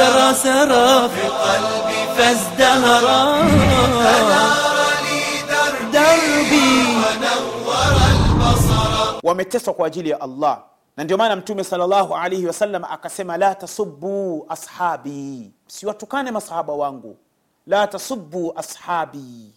سرى سرى في قلبي فازدهرا أنار لي دربي دربي ونور البصر wameteswa kwa ajili ya allah na ndio maana mtume salllahu alaihi wasallam akasema la tasubbu ashabi msiwatukane masahaba wangu la tasubbu ashabi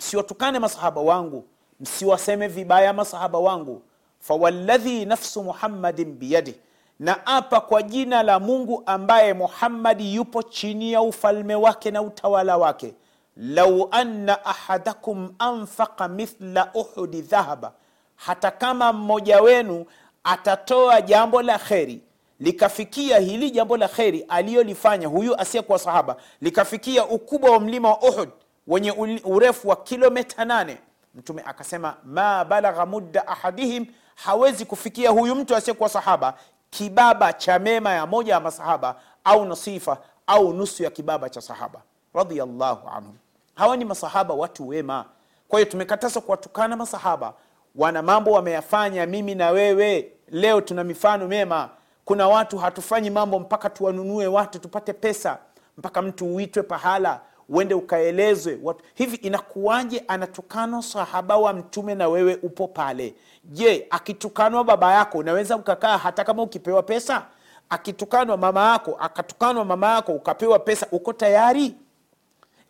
msiwatukane masahaba wangu msiwaseme vibaya masahaba wangu fawalladhi nafsu muhammadin biyadih na apa kwa jina la mungu ambaye muhammadi yupo chini ya ufalme wake na utawala wake. Lau anna ahadakum anfaqa mithla uhudi dhahaba. Hata kama mmoja wenu atatoa jambo la kheri likafikia hili jambo la kheri aliyolifanya huyu asiyekuwa sahaba likafikia ukubwa wa mlima wa uhud wenye urefu wa kilomita nane mtume akasema ma balagha mudda ahadihim hawezi kufikia huyu mtu asiyekuwa sahaba kibaba cha mema ya moja ya masahaba au nasifa au nusu ya kibaba cha sahaba. Radiallahu anhum hawa ni masahaba watu wema. Kwa hiyo tumekatazwa kuwatukana masahaba. Wana mambo wameyafanya mimi na wewe leo tuna mifano mema. Kuna watu hatufanyi mambo mpaka tuwanunue watu tupate pesa mpaka mtu uitwe pahala uende ukaelezwe watu. hivi inakuwaje anatukanwa sahaba wa mtume na wewe upo pale? Je akitukanwa baba yako unaweza ukakaa hata kama ukipewa pesa? Akitukanwa mama yako akatukanwa mama yako ukapewa pesa uko tayari?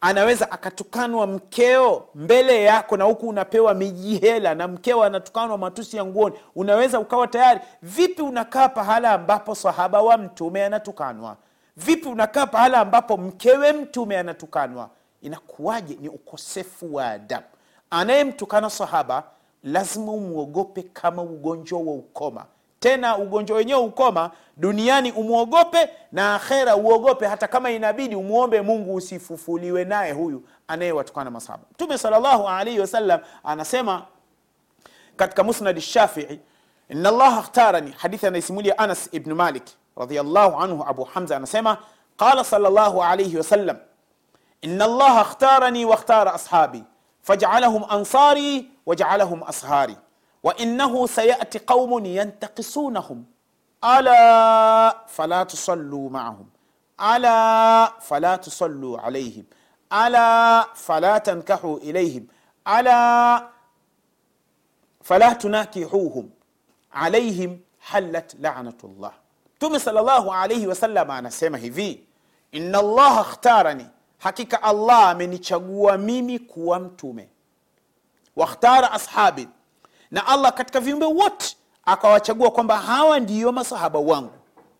Anaweza akatukanwa mkeo mbele yako na huku unapewa mijihela na mkeo anatukanwa matusi ya nguoni. Unaweza ukawa tayari? Vipi unakaa pahala ambapo sahaba wa mtume anatukanwa vipi unakaa pahala ambapo mkewe mtume anatukanwa? Inakuwaje? Ni ukosefu wa adabu. Anayemtukana sahaba lazima umwogope kama ugonjwa wa ukoma. Tena ugonjwa wenyewe ukoma duniani umwogope na akhera uogope. Hata kama inabidi umwombe mungu usifufuliwe naye huyu anayewatukana masahaba. Mtume salllahu alaihi wasallam anasema katika musnad shafii ina llaha khtarani hadithi anaisimulia anas ibnu malik رضي الله عنه أبو حمزة أنسيما قال صلى الله عليه وسلم إن الله اختارني واختار أصحابي فجعلهم أنصاري وجعلهم أصهاري وإنه سيأتي قوم ينتقصونهم ألا فلا تصلوا معهم ألا فلا تصلوا عليهم ألا فلا تنكحوا إليهم ألا فلا تناكحوهم عليهم حلت لعنة الله. Mtume salllahu alaihi wasallam anasema hivi, inna llaha khtarani, hakika Allah amenichagua mimi kuwa mtume, wakhtara ashabi na allah katika viumbe wote akawachagua kwamba hawa ndiyo masahaba wangu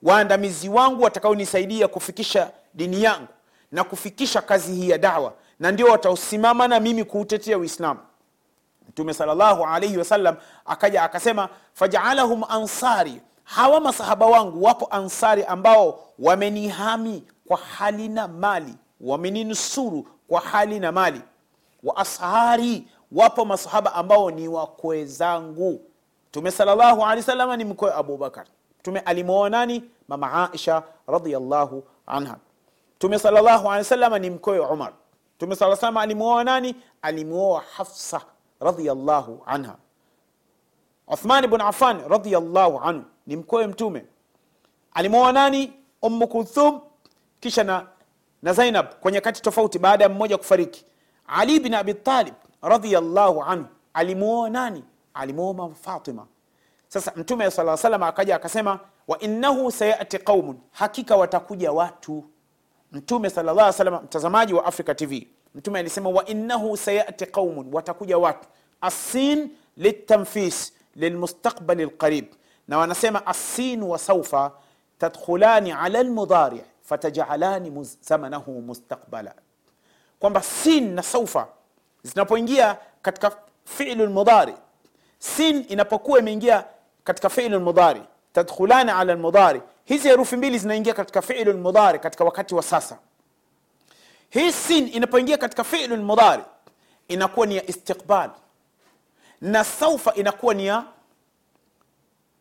waandamizi wangu watakaonisaidia kufikisha dini yangu na kufikisha kazi hii ya dawa na ndio wataosimama na mimi kuutetea uislamu. Mtume salllahu alaihi wasallam akaja akasema fajaalahum ansari hawa masahaba wangu wapo ansari ambao wamenihami kwa hali na mali wameninusuru kwa hali na mali. Wa ashari wapo masahaba ambao ni wakwe zangu. Mtume salllahu alehi wasalama ni mkwe abubakar mtume alimwoa mama aisha radiallahu anha. Mtume salllahu alehi wasalama ni mkwe umar. Mtume saa salama alimwoa nani? Alimwoa hafsa radiallahu anha. Uthman bn afan radiallahu anhu ni mkwe mtume. Alimwoa nani? Ummu kulthum kisha na, na zainab kwa nyakati tofauti baada ya mmoja kufariki. Ali bin abi radiallahu anhu alimwoa nani? Alimwoa fatima. Sasa mtume saa salam akaja akasema wa sayati qaumun hakika watakuja watu. Mtume sala salam mtazamaji wa africa tv mtume alisema wa innahu sayati qaumun watakuja watu. Assin litanfis lilmustaqbali lqarib na wanasema asin wa saufa tadkhulani ala lmudari fatajalani zamanahu mustaqbala. Kwamba sin na saufa zinapoingia katika filu lmudari sin inapokuwa imeingia katika filu lmudari tadkhulani ala lmudari hizi herufi mbili zinaingia katika filu lmudari katika wakati wa sasa. Hii sin inapoingia katika filu lmudari inakuwa ni ya istiqbal. Na saufa inakuwa ni ya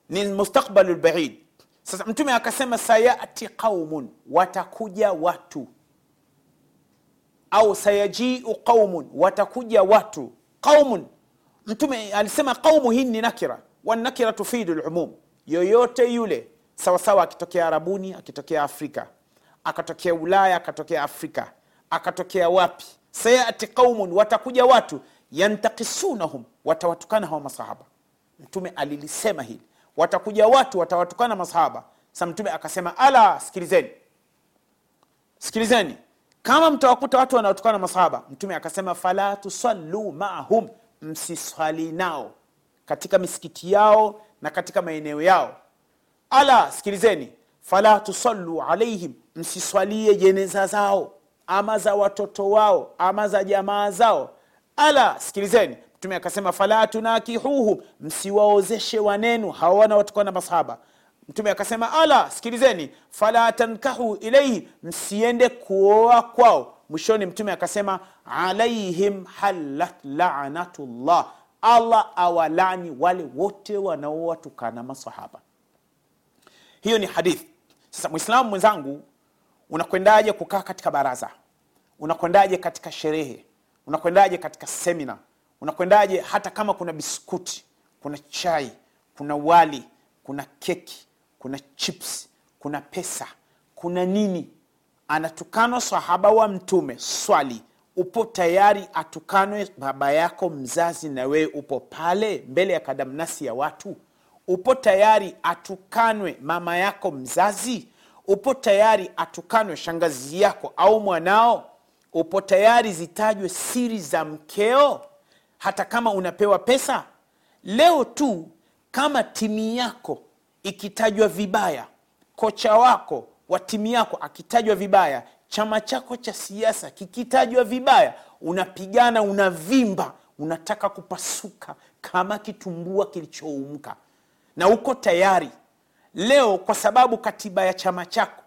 ni mustakbalu lbaid sasa mtume akasema sayati qaumun watakuja watu. Au sayajiu qaumun watakuja watu. Qaumun. Mtume alisema qaumu hii ni nakira. Wanakira tufidu lumum yoyote yule sawasawa akitokea arabuni akitokea afrika akatokea ulaya akatokea afrika akatokea wapi? Sayati qaumun watakuja watu. Yantakisunahum watawatukana hawa masahaba. Mtume alilisema hili watakuja watu watawatukana masahaba. Sa mtume akasema ala sikilizeni. Sikilizeni. Kama mtawakuta watu wanaotukana masahaba mtume akasema fala tusallu maahum. Msiswali nao katika misikiti yao na katika maeneo yao. Ala sikilizeni. Fala tusallu alaihim msiswalie jeneza zao ama za watoto wao ama za jamaa zao. Ala sikilizeni mtume akasema fala tunakihuhum msiwaozeshe wanenu hawa na masahaba. Mtume akasema ala sikilizeni fala tankahu ilaihi msiende kuoa kwao. Mwishoni mtume akasema alaihim halat lanatullah allah awalani wale wote wanaowatukana masahaba. Hiyo ni hadithi sasa mwislamu mwenzangu unakwendaje kukaa katika baraza? Unakwendaje katika sherehe? Unakwendaje katika semina unakwendaje hata kama kuna biskuti kuna chai kuna wali kuna keki kuna chips kuna pesa kuna nini? Anatukanwa sahaba wa mtume. Swali upo tayari atukanwe baba yako mzazi na wewe upo pale mbele ya kadamnasi ya watu? Upo tayari atukanwe mama yako mzazi? Upo tayari atukanwe shangazi yako au mwanao? Upo tayari zitajwe siri za mkeo hata kama unapewa pesa leo tu kama timu yako ikitajwa vibaya kocha wako wa timu yako akitajwa vibaya chama chako cha siasa kikitajwa vibaya unapigana unavimba unataka kupasuka kama kitumbua kilichoumka. Na uko tayari leo kwa sababu katiba ya chama chako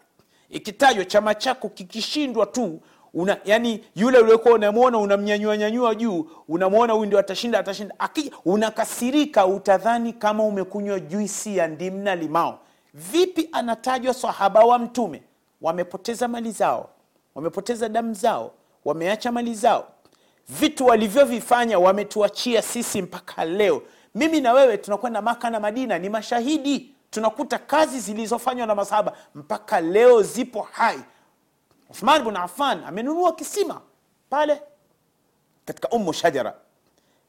ikitajwa chama chako kikishindwa tu una, yani yule uliokuwa unamwona unamnyanyua nyanyua juu unamwona huyu ndio atashinda atashinda. Akija unakasirika utadhani kama umekunywa juisi ya ndimu limao. Vipi anatajwa sahaba wa mtume? Wamepoteza mali zao wamepoteza damu zao wameacha mali zao. Vitu walivyovifanya wametuachia sisi mpaka leo. Mimi na wewe tunakwenda maka na madina ni mashahidi. Tunakuta kazi zilizofanywa na masahaba. Mpaka leo zipo hai uthman bin affan amenunua kisima pale katika ummu shajara.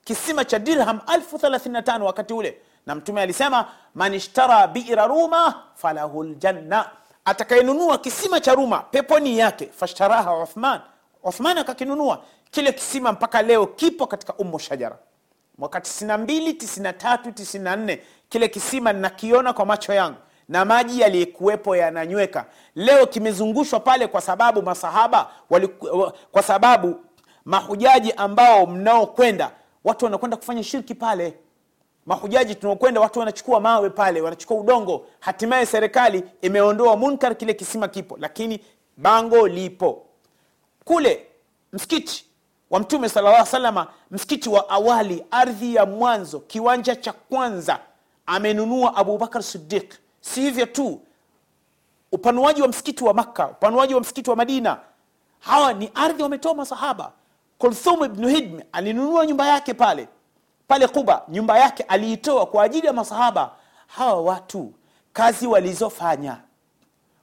Kisima cha dirham 35 wakati ule. Na mtume alisema man ishtara bira ruma falahu ljanna atakayenunua kisima cha ruma peponi yake fashtaraha uthman. Uthman akakinunua. Kile kisima mpaka leo kipo katika ummu shajara. Mwaka 92 93 94 kile kisima nakiona kwa macho yangu na maji yaliyekuwepo yananyweka. Leo kimezungushwa pale kwa sababu masahaba waliku, kwa sababu mahujaji ambao mnaokwenda watu wanakwenda kufanya shirki pale. Mahujaji tunaokwenda watu wanachukua mawe pale wanachukua udongo. Hatimaye serikali imeondoa munkar kile kisima kipo lakini bango lipo. Kule msikiti wa mtume sallallahu salama msikiti wa awali ardhi ya mwanzo kiwanja cha kwanza amenunua abubakar sidiq si hivyo tu upanuaji wa msikiti wa makka upanuaji wa msikiti wa madina hawa ni ardhi wametoa masahaba. Kulthum ibnu hidm alinunua nyumba yake pale pale kuba nyumba yake aliitoa kwa ajili ya masahaba. Hawa watu kazi walizofanya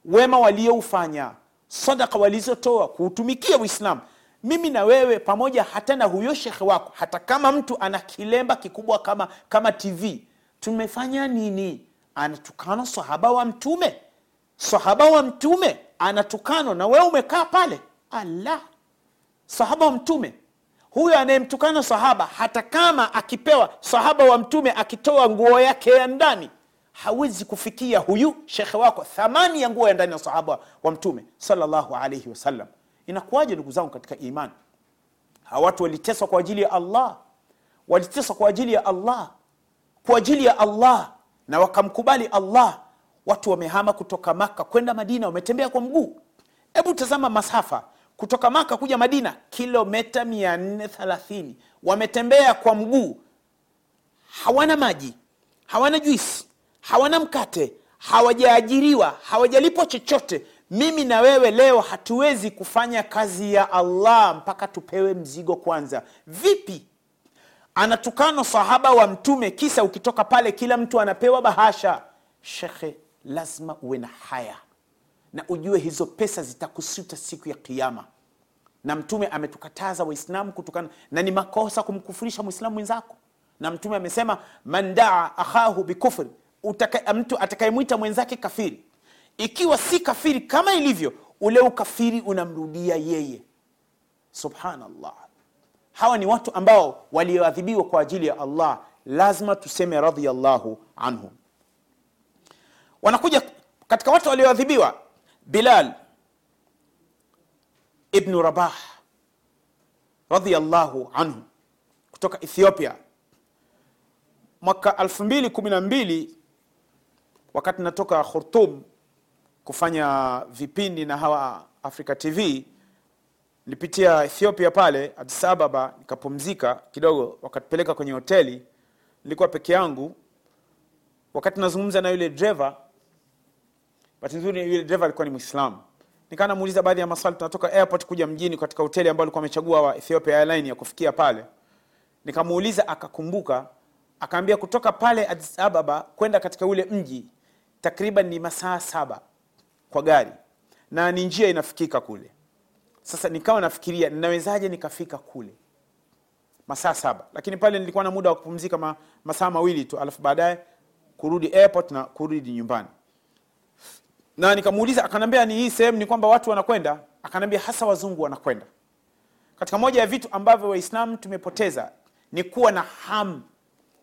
wema walioufanya sadaka walizotoa kuutumikia uislamu. Mimi na wewe pamoja hata na huyo shekhe wako hata kama mtu ana kilemba kikubwa kama kama tv tumefanya nini anatukana sahaba wa mtume. Sahaba wa mtume anatukanwa na wewe umekaa pale. Allah. Sahaba wa mtume. Huyo anayemtukana sahaba hata kama akipewa sahaba wa mtume akitoa nguo yake ya ndani hawezi kufikia huyu shekhe wako thamani ya nguo ya ndani ya sahaba wa mtume salllahu alaihi wasallam inakuwaje ndugu zangu katika imani? Hawa waliteswa kwa ajili ya allah. Waliteswa kwa ajili ya allah. Kwa ajili ya allah na wakamkubali allah. Watu wamehama kutoka maka kwenda madina wametembea kwa mguu. Hebu tazama masafa. Kutoka maka kuja madina kilometa 430 wametembea kwa mguu. Hawana maji hawana juisi hawana mkate hawajaajiriwa hawajalipwa chochote. Mimi na wewe leo hatuwezi kufanya kazi ya allah mpaka tupewe mzigo kwanza. Vipi anatukana sahaba wa mtume kisa ukitoka pale kila mtu anapewa bahasha. Shekhe lazima uwe na haya na ujue hizo pesa zitakusuta siku ya kiama na mtume ametukataza waislamu kutokana na ni makosa kumkufurisha mwislamu mwenzako. Na mtume amesema man daa akhahu bikufri mtu atakayemwita mwenzake kafiri. Ikiwa si kafiri kama ilivyo ule ukafiri unamrudia yeye. Subhanallah hawa ni watu ambao walioadhibiwa kwa ajili ya allah. Lazima tuseme radhiallahu anhum wanakuja katika watu walioadhibiwa. Bilal ibnu rabah radhiallahu anhu kutoka ethiopia. Mwaka 212 wakati natoka khurtum kufanya vipindi na hawa africa tv nilipitia ethiopia pale addis ababa nikapumzika kidogo wakatupeleka kwenye hoteli. Nilikuwa peke yangu. Wakati nazungumza na yule dreva bahati nzuri yule dreva alikuwa ni mwislamu nikaa namuuliza baadhi ya maswali tunatoka airport kuja mjini katika hoteli ambayo alikuwa amechagua wa ethiopia airline ya kufikia pale. Nikamuuliza akakumbuka akaambia kutoka pale addis ababa kwenda katika ule mji takriban ni masaa saba kwa gari. Na ni njia inafikika kule sasa nikawa nafikiria ninawezaje nikafika kule? Masaa saba. Lakini pale nilikuwa na muda wa kupumzika ma, masaa mawili tu alafu baadaye kurudi airport na kurudi nyumbani. Na nikamuuliza akanambia ni hii sehemu ni kwamba watu wanakwenda. Akanambia hasa wazungu wanakwenda. Katika moja ya vitu ambavyo waislamu tumepoteza ni kuwa na hamu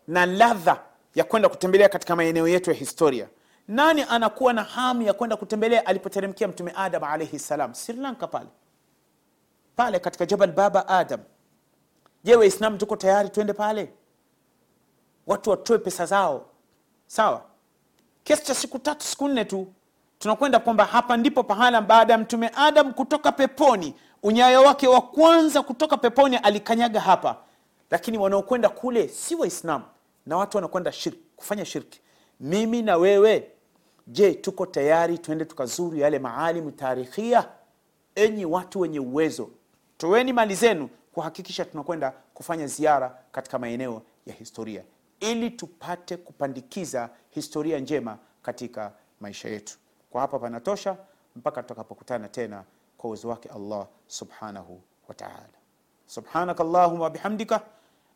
na ladha ya kwenda kutembelea katika maeneo yetu ya historia. Nani anakuwa na hamu ya kwenda kutembelea alipoteremkia mtume adam alaihi salam? Sri lanka pale pale katika jabal baba adam. Je waislam tuko tayari twende pale? Watu watoe pesa zao. Sawa. Kiasi cha siku tatu siku nne tu tunakwenda kwamba hapa ndipo pahala baada ya mtume adam kutoka peponi unyayo wake wa kwanza kutoka peponi alikanyaga hapa. Lakini wanaokwenda kule si waislamu na watu wanakwenda kufanya shirki mimi na wewe je tuko tayari twende tukazuru yale maalimu taarikhia? enyi watu wenye uwezo toweni mali zenu kuhakikisha tunakwenda kufanya ziara katika maeneo ya historia ili tupate kupandikiza historia njema katika maisha yetu kwa hapa panatosha mpaka tutakapokutana tena kwa uwezo wake allah subhanahu wa taala subhanaka allahuma wabihamdika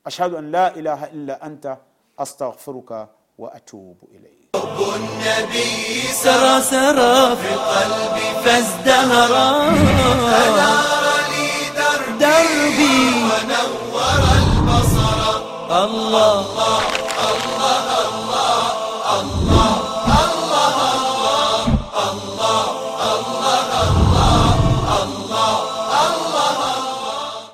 ashhadu an la ilaha illa anta astaghfiruka wa atubu ilaik النبي سرى سرى في قلبي فازدهرا قلبي. ونور البصر. الله, الله.